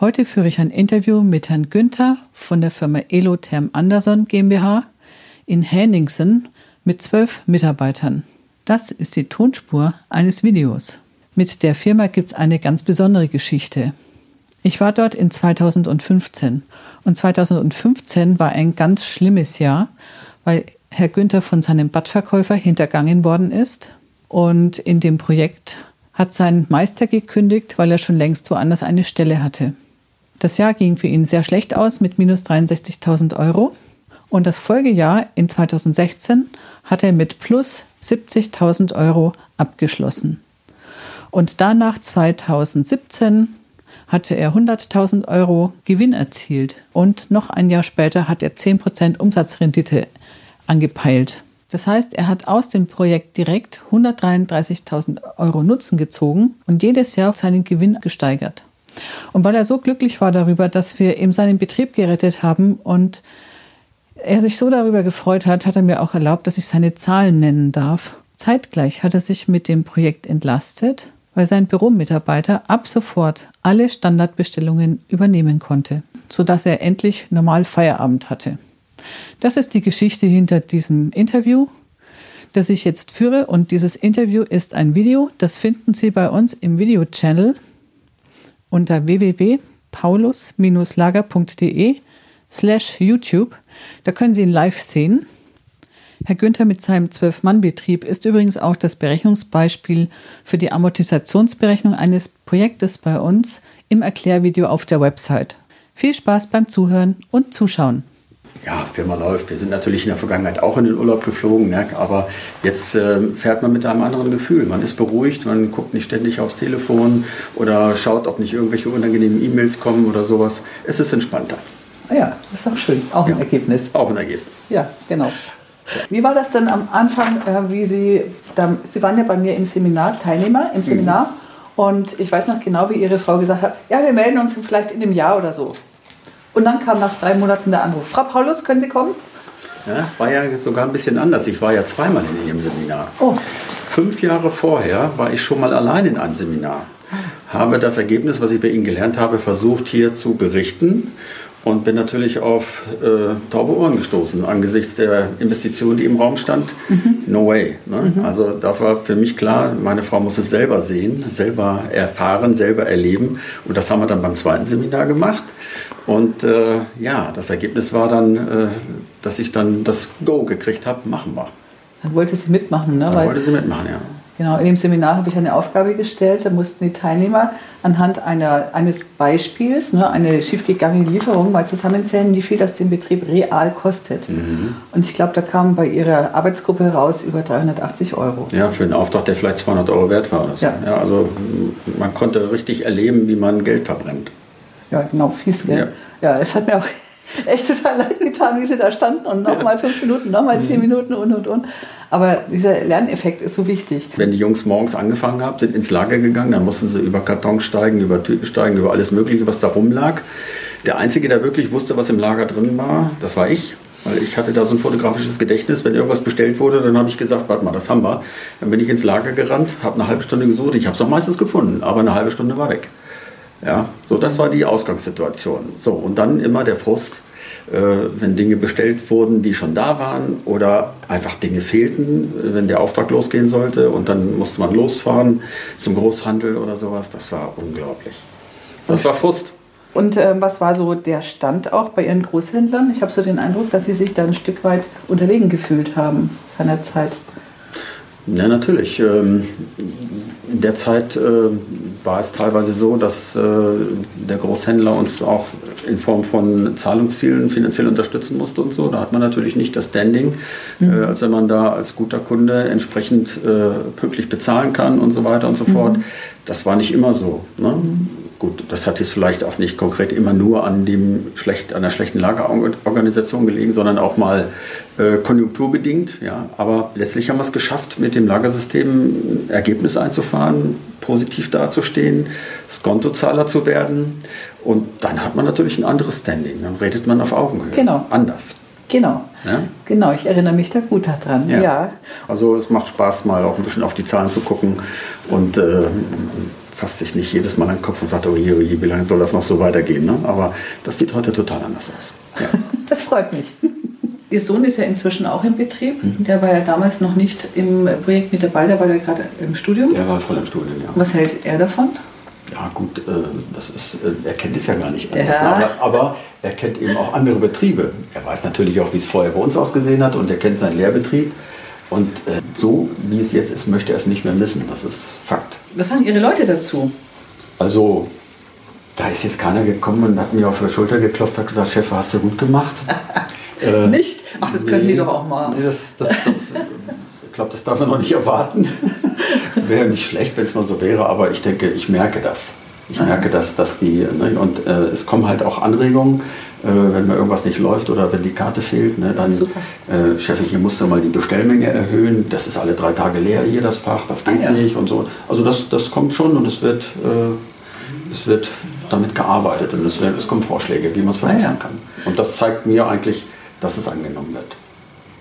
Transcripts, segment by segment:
Heute führe ich ein Interview mit Herrn Günther von der Firma Elotherm Anderson GmbH in Henningsen mit zwölf Mitarbeitern. Das ist die Tonspur eines Videos. Mit der Firma gibt es eine ganz besondere Geschichte. Ich war dort in 2015 und 2015 war ein ganz schlimmes Jahr, weil Herr Günther von seinem Badverkäufer hintergangen worden ist und in dem Projekt hat sein Meister gekündigt, weil er schon längst woanders eine Stelle hatte. Das Jahr ging für ihn sehr schlecht aus mit minus 63.000 Euro. Und das Folgejahr in 2016 hat er mit plus 70.000 Euro abgeschlossen. Und danach 2017 hatte er 100.000 Euro Gewinn erzielt und noch ein Jahr später hat er 10% Umsatzrendite angepeilt. Das heißt, er hat aus dem Projekt direkt 133.000 Euro Nutzen gezogen und jedes Jahr seinen Gewinn gesteigert. Und weil er so glücklich war darüber, dass wir ihm seinen Betrieb gerettet haben und er sich so darüber gefreut hat, hat er mir auch erlaubt, dass ich seine Zahlen nennen darf. Zeitgleich hat er sich mit dem Projekt entlastet, weil sein Büromitarbeiter ab sofort alle Standardbestellungen übernehmen konnte, sodass er endlich normal Feierabend hatte. Das ist die Geschichte hinter diesem Interview, das ich jetzt führe. Und dieses Interview ist ein Video, das finden Sie bei uns im Video-Channel unter www.paulus-lager.de slash YouTube. Da können Sie ihn live sehen. Herr Günther mit seinem Zwölf-Mann-Betrieb ist übrigens auch das Berechnungsbeispiel für die Amortisationsberechnung eines Projektes bei uns im Erklärvideo auf der Website. Viel Spaß beim Zuhören und Zuschauen ja, Firma läuft. Wir sind natürlich in der Vergangenheit auch in den Urlaub geflogen, ne? aber jetzt äh, fährt man mit einem anderen Gefühl. Man ist beruhigt, man guckt nicht ständig aufs Telefon oder schaut, ob nicht irgendwelche unangenehmen E-Mails kommen oder sowas. Es ist entspannter. Ah ja, das ist auch schön. Auch ein ja, Ergebnis. Auch ein Ergebnis. Ja, genau. Wie war das denn am Anfang, äh, wie Sie, da, Sie waren ja bei mir im Seminar, Teilnehmer im Seminar mhm. und ich weiß noch genau, wie Ihre Frau gesagt hat, ja, wir melden uns vielleicht in einem Jahr oder so. Und dann kam nach drei Monaten der Anruf. Frau Paulus, können Sie kommen? Ja, es war ja sogar ein bisschen anders. Ich war ja zweimal in Ihrem Seminar. Oh. Fünf Jahre vorher war ich schon mal allein in einem Seminar. Habe das Ergebnis, was ich bei Ihnen gelernt habe, versucht hier zu berichten und bin natürlich auf äh, taube Ohren gestoßen angesichts der Investition, die im Raum stand. Mhm. No way. Ne? Mhm. Also da war für mich klar, meine Frau muss es selber sehen, selber erfahren, selber erleben. Und das haben wir dann beim zweiten Seminar gemacht. Und äh, ja, das Ergebnis war dann, äh, dass ich dann das Go gekriegt habe, machen wir. Dann wollte sie mitmachen, ne? Dann Weil, wollte sie mitmachen, ja. Genau, in dem Seminar habe ich eine Aufgabe gestellt. Da mussten die Teilnehmer anhand einer, eines Beispiels, ne, eine schiefgegangene Lieferung, mal zusammenzählen, wie viel das den Betrieb real kostet. Mhm. Und ich glaube, da kam bei ihrer Arbeitsgruppe heraus über 380 Euro. Ja, für einen Auftrag, der vielleicht 200 Euro wert war. Ja. ja. also man konnte richtig erleben, wie man Geld verbrennt. Ja, genau, fies Geld. Ja. ja, es hat mir auch echt total leid getan, wie sie da standen und nochmal fünf Minuten, nochmal zehn mhm. Minuten und und und. Aber dieser Lerneffekt ist so wichtig. Wenn die Jungs morgens angefangen haben, sind ins Lager gegangen, dann mussten sie über Karton steigen, über Tüten steigen, über alles Mögliche, was da rumlag. Der Einzige, der wirklich wusste, was im Lager drin war, das war ich. Weil ich hatte da so ein fotografisches Gedächtnis. Wenn irgendwas bestellt wurde, dann habe ich gesagt, warte mal, das haben wir. Dann bin ich ins Lager gerannt, habe eine halbe Stunde gesucht. Ich habe es auch meistens gefunden, aber eine halbe Stunde war weg. Ja, so das war die Ausgangssituation. So und dann immer der Frust, äh, wenn Dinge bestellt wurden, die schon da waren oder einfach Dinge fehlten, wenn der Auftrag losgehen sollte und dann musste man losfahren zum Großhandel oder sowas. Das war unglaublich. Das war Frust. Und äh, was war so der Stand auch bei Ihren Großhändlern? Ich habe so den Eindruck, dass Sie sich da ein Stück weit unterlegen gefühlt haben seinerzeit. Ja, natürlich. Ähm, in der Zeit äh, war es teilweise so, dass äh, der Großhändler uns auch in Form von Zahlungszielen finanziell unterstützen musste und so. Da hat man natürlich nicht das Standing, mhm. äh, als wenn man da als guter Kunde entsprechend pünktlich bezahlen kann und so weiter und so fort. Mhm. Das war nicht immer so. Ne? Mhm. Gut, das hat jetzt vielleicht auch nicht konkret immer nur an, dem schlecht, an der schlechten Lagerorganisation gelegen, sondern auch mal äh, konjunkturbedingt. Ja. Aber letztlich haben wir es geschafft, mit dem Lagersystem ein Ergebnis einzufahren, positiv dazustehen, Skontozahler zu werden. Und dann hat man natürlich ein anderes Standing. Dann redet man auf Augenhöhe. Genau. Anders. Genau. Ja? Genau, ich erinnere mich da gut daran. Ja. ja. Also es macht Spaß, mal auch ein bisschen auf die Zahlen zu gucken und äh, fasst sich nicht jedes Mal an den Kopf und sagt, oh je, oh je, wie lange soll das noch so weitergehen? Ne? Aber das sieht heute total anders aus. Ja. Das freut mich. Ihr Sohn ist ja inzwischen auch im Betrieb. Mhm. Der war ja damals noch nicht im Projekt mit dabei, der war ja gerade im Studium. Er war voll im Studium, ja. Was hält er davon? Ja gut, äh, das ist, äh, er kennt es ja gar nicht anders. Ja. Aber, aber, er kennt eben auch andere Betriebe. Er weiß natürlich auch, wie es vorher bei uns ausgesehen hat und er kennt seinen Lehrbetrieb. Und äh, so wie es jetzt ist, möchte er es nicht mehr missen. Das ist Fakt. Was sagen Ihre Leute dazu? Also, da ist jetzt keiner gekommen und hat mir auf die Schulter geklopft und gesagt, Chef, hast du gut gemacht. äh, nicht? Ach, das können nee, die doch auch mal. Nee, das, das, das, ich glaube, das darf man noch nicht erwarten. wäre nicht schlecht, wenn es mal so wäre, aber ich denke, ich merke das. Ich merke, dass, dass die, ne, und äh, es kommen halt auch Anregungen, wenn mir irgendwas nicht läuft oder wenn die Karte fehlt, ne, dann, äh, Chef, hier musst du mal die Bestellmenge erhöhen, das ist alle drei Tage leer hier, das Fach, das geht ah, ja. nicht und so. Also das, das kommt schon und es wird, äh, es wird damit gearbeitet und es, es kommen Vorschläge, wie man es verbessern ah, ja. kann. Und das zeigt mir eigentlich, dass es angenommen wird.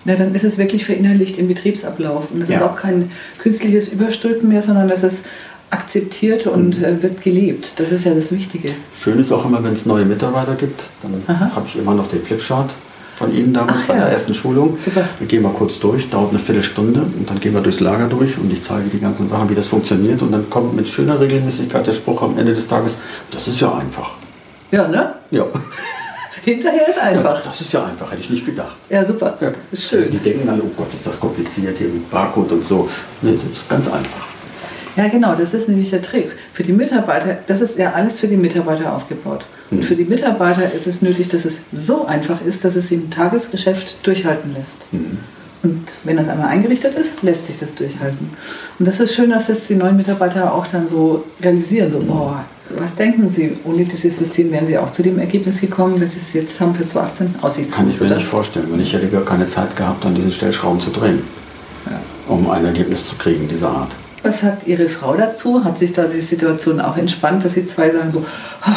Na, dann ist es wirklich verinnerlicht im Betriebsablauf. Und es ja. ist auch kein künstliches Überstülpen mehr, sondern es ist akzeptiert und äh, wird gelebt. Das ist ja das Wichtige. Schön ist auch immer, wenn es neue Mitarbeiter gibt, dann habe ich immer noch den Flipchart von Ihnen damals Ach, bei ja. der ersten Schulung. Super. Wir gehen mal kurz durch, dauert eine Viertelstunde und dann gehen wir durchs Lager durch und ich zeige die ganzen Sachen, wie das funktioniert und dann kommt mit schöner Regelmäßigkeit der Spruch am Ende des Tages, das ist ja einfach. Ja, ne? Ja. Hinterher ist einfach. Ja, das ist ja einfach, hätte ich nicht gedacht. Ja, super. Ja. Ist schön. Die denken alle, oh Gott, ist das kompliziert hier mit Barcode und so. Nee, das ist ganz einfach. Ja, genau, das ist nämlich der Trick. Für die Mitarbeiter, das ist ja alles für die Mitarbeiter aufgebaut. Und hm. für die Mitarbeiter ist es nötig, dass es so einfach ist, dass es sie im Tagesgeschäft durchhalten lässt. Mhm. Und wenn das einmal eingerichtet ist, lässt sich das durchhalten. Und das ist schön, dass das die neuen Mitarbeiter auch dann so realisieren, so, boah, was denken Sie, ohne dieses System wären Sie auch zu dem Ergebnis gekommen, dass Sie es jetzt haben für 2018 aussichtslos? Kann ich mir nicht vorstellen, weil ich hätte gar keine Zeit gehabt, an diesen Stellschrauben zu drehen, ja. um ein Ergebnis zu kriegen dieser Art. Was sagt Ihre Frau dazu? Hat sich da die Situation auch entspannt, dass Sie zwei sagen so, oh,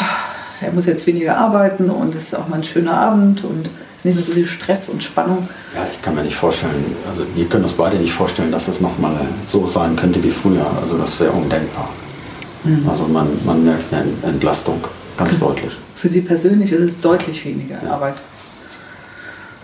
er muss jetzt weniger arbeiten und es ist auch mal ein schöner Abend und es ist nicht mehr so viel Stress und Spannung? Ja, ich kann mir nicht vorstellen, also wir können uns beide nicht vorstellen, dass es nochmal so sein könnte wie früher. Also das wäre undenkbar. Mhm. Also man, man merkt eine Entlastung, ganz deutlich. Für Sie persönlich ist es deutlich weniger ja. Arbeit.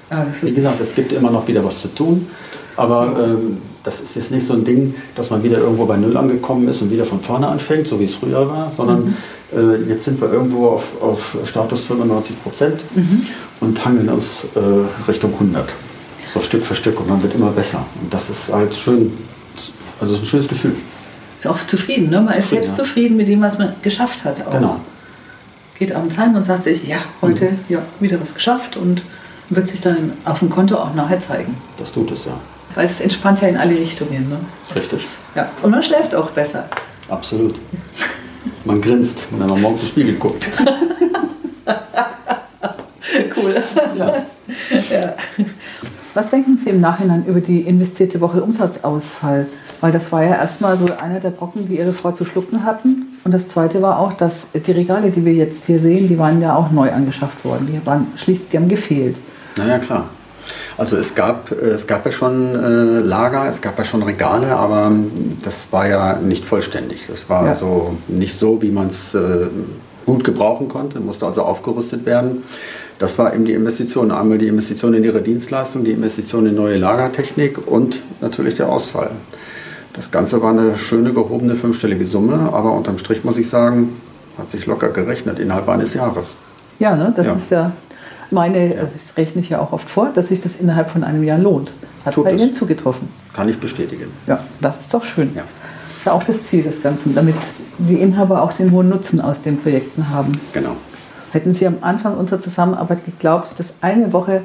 Ja, Wie gesagt, es gibt immer noch wieder was zu tun, aber ähm, das ist jetzt nicht so ein Ding, dass man wieder irgendwo bei Null angekommen ist und wieder von vorne anfängt, so wie es früher war, sondern mhm. äh, jetzt sind wir irgendwo auf, auf Status 95 Prozent mhm. und hangeln uns äh, Richtung 100. So Stück für Stück und man wird immer besser. Und das ist halt schön, also ist ein schönes Gefühl ist auch zufrieden. Ne? Man ist selbst ja. zufrieden mit dem, was man geschafft hat. Auch. Genau. Geht abends heim und sagt sich, ja, heute mhm. ja, wieder was geschafft und wird sich dann auf dem Konto auch nachher zeigen. Das tut es ja. Weil es entspannt ja in alle Richtungen. Ne? Richtig. Ist, ja. Und man schläft auch besser. Absolut. Man grinst, wenn man morgens im Spiegel guckt. cool. Ja. ja. Was denken Sie im Nachhinein über die investierte Woche Umsatzausfall? Weil das war ja erstmal so einer der Brocken, die Ihre Frau zu schlucken hatten. Und das zweite war auch, dass die Regale, die wir jetzt hier sehen, die waren ja auch neu angeschafft worden. Die waren schlicht, die haben gefehlt. Naja, klar. Also es gab, es gab ja schon äh, Lager, es gab ja schon Regale, aber das war ja nicht vollständig. Das war ja. also nicht so, wie man es äh, gut gebrauchen konnte, musste also aufgerüstet werden. Das war eben die Investition. Einmal die Investition in ihre Dienstleistung, die Investition in neue Lagertechnik und natürlich der Ausfall. Das Ganze war eine schöne gehobene fünfstellige Summe, aber unterm Strich muss ich sagen, hat sich locker gerechnet innerhalb eines Jahres. Ja, ne, das ja. ist ja meine, also das rechne ich ja auch oft vor, dass sich das innerhalb von einem Jahr lohnt. Hat Tut bei Ihnen zugetroffen. Kann ich bestätigen. Ja, das ist doch schön. Ja. Das ist ja auch das Ziel des Ganzen, damit die Inhaber auch den hohen Nutzen aus den Projekten haben. Genau. Hätten Sie am Anfang unserer Zusammenarbeit geglaubt, dass eine Woche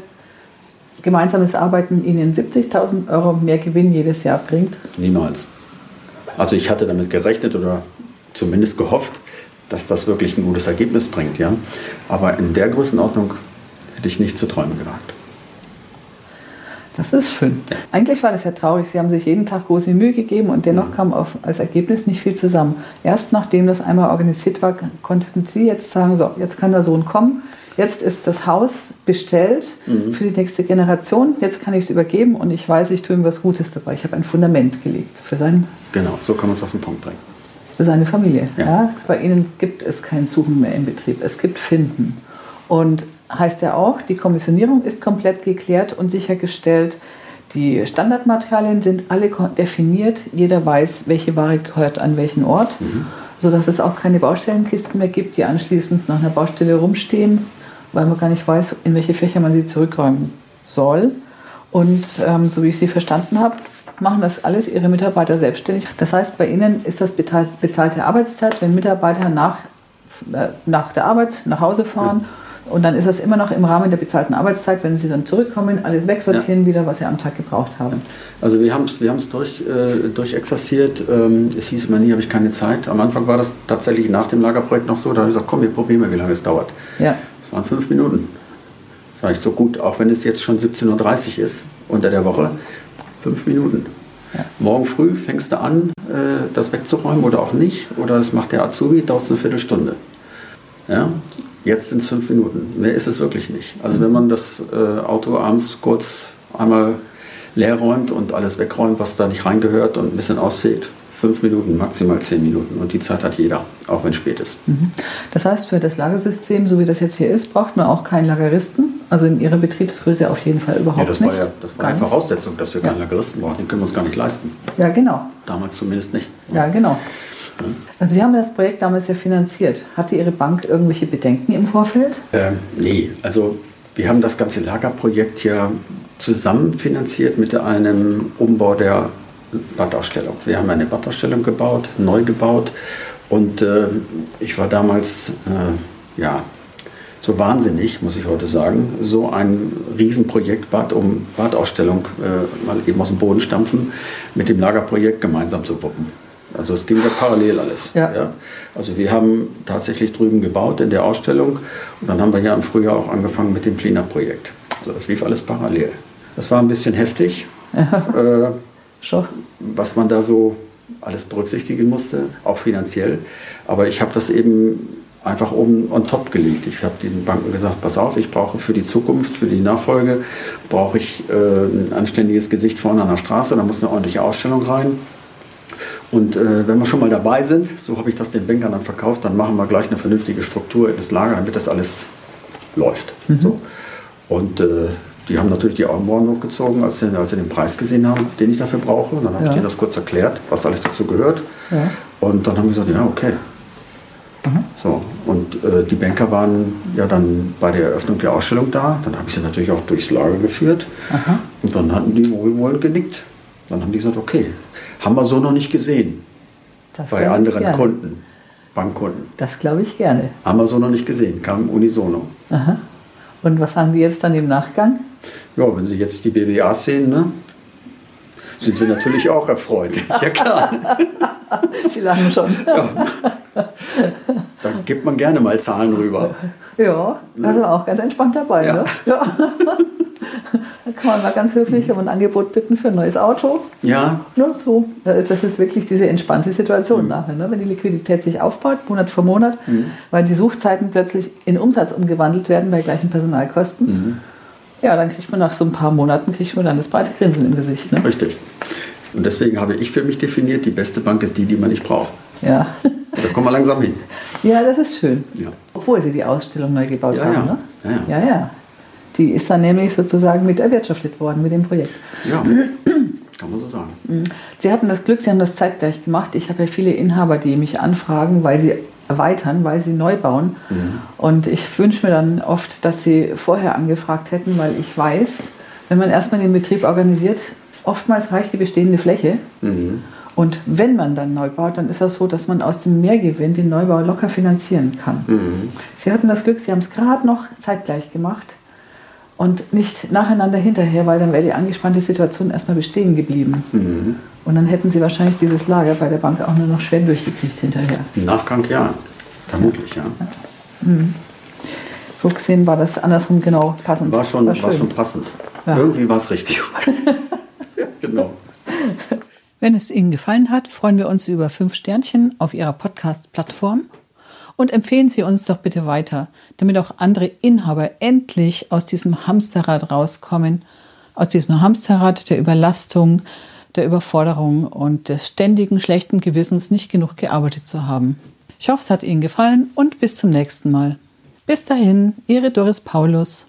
gemeinsames Arbeiten Ihnen 70.000 Euro mehr Gewinn jedes Jahr bringt? Niemals. Also ich hatte damit gerechnet oder zumindest gehofft, dass das wirklich ein gutes Ergebnis bringt. Ja? Aber in der Größenordnung hätte ich nicht zu träumen gewagt. Das ist schön. Eigentlich war das ja traurig. Sie haben sich jeden Tag große Mühe gegeben und dennoch mhm. kam auf, als Ergebnis nicht viel zusammen. Erst nachdem das einmal organisiert war, konnten Sie jetzt sagen, so, jetzt kann der Sohn kommen. Jetzt ist das Haus bestellt mhm. für die nächste Generation. Jetzt kann ich es übergeben und ich weiß, ich tue ihm was Gutes dabei. Ich habe ein Fundament gelegt für sein. Genau, so kann man es auf den Punkt bringen. Für seine Familie. Ja. Ja. Bei Ihnen gibt es kein Suchen mehr im Betrieb. Es gibt Finden. Und heißt ja auch, die Kommissionierung ist komplett geklärt und sichergestellt. Die Standardmaterialien sind alle definiert. Jeder weiß, welche Ware gehört an welchen Ort, sodass es auch keine Baustellenkisten mehr gibt, die anschließend nach einer Baustelle rumstehen, weil man gar nicht weiß, in welche Fächer man sie zurückräumen soll. Und ähm, so wie ich Sie verstanden habe, machen das alles Ihre Mitarbeiter selbstständig. Das heißt, bei Ihnen ist das bezahlte Arbeitszeit, wenn Mitarbeiter nach, äh, nach der Arbeit nach Hause fahren. Und dann ist das immer noch im Rahmen der bezahlten Arbeitszeit, wenn sie dann zurückkommen, alles wegsortieren wieder, was sie am Tag gebraucht haben. Also wir haben es wir haben's durch, äh, durchexerziert. Ähm, es hieß immer nie, habe ich keine Zeit. Am Anfang war das tatsächlich nach dem Lagerprojekt noch so. Da habe ich gesagt, komm, wir probieren mal, wie lange es dauert. Ja, Das waren fünf Minuten. Sag ich so gut, auch wenn es jetzt schon 17.30 Uhr ist unter der Woche. Fünf Minuten. Ja. Morgen früh fängst du an, äh, das wegzuräumen oder auch nicht. Oder das macht der Azubi, dauert es eine Viertelstunde. Ja? Jetzt sind es fünf Minuten. Mehr ist es wirklich nicht. Also wenn man das äh, Auto abends kurz einmal leer räumt und alles wegräumt, was da nicht reingehört und ein bisschen ausfegt, fünf Minuten, maximal zehn Minuten. Und die Zeit hat jeder, auch wenn es spät ist. das heißt, für das Lagersystem, so wie das jetzt hier ist, braucht man auch keinen Lageristen. Also in Ihrer Betriebsgröße auf jeden Fall überhaupt Ja, das nicht. war ja das war nicht. Voraussetzung, dass wir Ja. keinen Lageristen brauchen. Den können wir uns gar nicht leisten. Ja, genau. Damals zumindest nicht. Ja, genau. Also Sie haben das Projekt damals ja finanziert. Hatte Ihre Bank irgendwelche Bedenken im Vorfeld? Ähm, nee, also wir haben das ganze Lagerprojekt ja zusammen finanziert mit einem Umbau der Badausstellung. Wir haben eine Badausstellung gebaut, neu gebaut und äh, ich war damals äh, ja so wahnsinnig, muss ich heute sagen, so ein Riesenprojekt Bad um Badausstellung äh, mal eben aus dem Boden stampfen, mit dem Lagerprojekt gemeinsam zu wuppen. Also es ging ja parallel alles. Ja. Also wir haben tatsächlich drüben gebaut in der Ausstellung und dann haben wir ja im Frühjahr auch angefangen mit dem Cleanup-Projekt. Also das lief alles parallel. Das war ein bisschen heftig, äh, was man da so alles berücksichtigen musste, auch finanziell. Aber ich habe das eben einfach oben on top gelegt. Ich habe den Banken gesagt, pass auf, ich brauche für die Zukunft, für die Nachfolge, brauche ich äh, ein anständiges Gesicht vorne an der Straße, da muss eine ordentliche Ausstellung rein. Und äh, wenn wir schon mal dabei sind, so habe ich das den Bankern dann verkauft, dann machen wir gleich eine vernünftige Struktur in das Lager, damit das alles läuft. So. Und äh, die haben natürlich die Augenbrauen hochgezogen, als sie, als sie den Preis gesehen haben, den ich dafür brauche. Und dann habe Ja. ich denen das kurz erklärt, was alles dazu gehört. Ja. Und dann haben die gesagt, ja, okay. So, und äh, die Banker waren ja dann bei der Eröffnung der Ausstellung da. Dann habe ich sie natürlich auch durchs Lager geführt. Aha. Und dann hatten die wohlwollend genickt. Dann haben die gesagt, okay, haben wir so noch nicht gesehen Das bei anderen gerne. Kunden, Bankkunden. Das glaube ich gerne. Haben wir so noch nicht gesehen, kam unisono. Aha. Und was sagen die jetzt dann im Nachgang? Ja, wenn Sie jetzt die BWAs sehen, ne, sind Sie natürlich auch erfreut. Ist ja klar. Sie lachen schon. Da gibt man gerne mal Zahlen rüber. Ja, also auch ganz entspannt dabei. Ja. Ne? Ja. Da kann man mal ganz höflich um ein Angebot bitten für ein neues Auto. Ja, Nur so. Das ist wirklich diese entspannte Situation nachher, ne? wenn die Liquidität sich aufbaut, Monat für Monat, weil die Suchzeiten plötzlich in Umsatz umgewandelt werden bei gleichen Personalkosten. Ja, dann kriegt man nach so ein paar Monaten kriegt man dann das breite Grinsen im Gesicht. Ne? richtig. Und deswegen habe ich für mich definiert, die beste Bank ist die, die man nicht braucht. Ja. Da kommen wir langsam hin. ja, das ist schön. Ja. Obwohl sie die Ausstellung neu gebaut Ja, haben. ja. Ne? Ja, ja. ja, ja. Die ist dann nämlich sozusagen mit erwirtschaftet worden mit dem Projekt. Ja, kann man so sagen. Sie hatten das Glück, Sie haben das zeitgleich gemacht. Ich habe ja viele Inhaber, die mich anfragen, weil sie erweitern, weil sie neu bauen. Und ich wünsche mir dann oft, dass sie vorher angefragt hätten, weil ich weiß, wenn man erstmal den Betrieb organisiert, oftmals reicht die bestehende Fläche. Und wenn man dann neu baut, dann ist das so, dass man aus dem Mehrgewinn den Neubau locker finanzieren kann. Sie hatten das Glück, Sie haben es gerade noch zeitgleich gemacht und nicht nacheinander hinterher, weil dann wäre die angespannte Situation erstmal bestehen geblieben. Und dann hätten sie wahrscheinlich dieses Lager bei der Bank auch nur noch schwer durchgekriegt hinterher. Im Nachgang ja, vermutlich ja. So gesehen war das andersrum genau passend. War schon, war schön. schon passend. Ja. Irgendwie war es richtig. ja, genau. Wenn es Ihnen gefallen hat, freuen wir uns über fünf Sternchen auf Ihrer Podcast-Plattform und empfehlen Sie uns doch bitte weiter, damit auch andere Inhaber endlich aus diesem Hamsterrad rauskommen, aus diesem Hamsterrad der Überlastung, der Überforderung und des ständigen schlechten Gewissens nicht genug gearbeitet zu haben. Ich hoffe, es hat Ihnen gefallen und bis zum nächsten Mal. Bis dahin, Ihre Doris Paulus.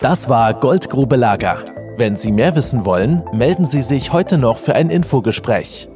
Das war Goldgrube Lager. Wenn Sie mehr wissen wollen, melden Sie sich heute noch für ein Infogespräch.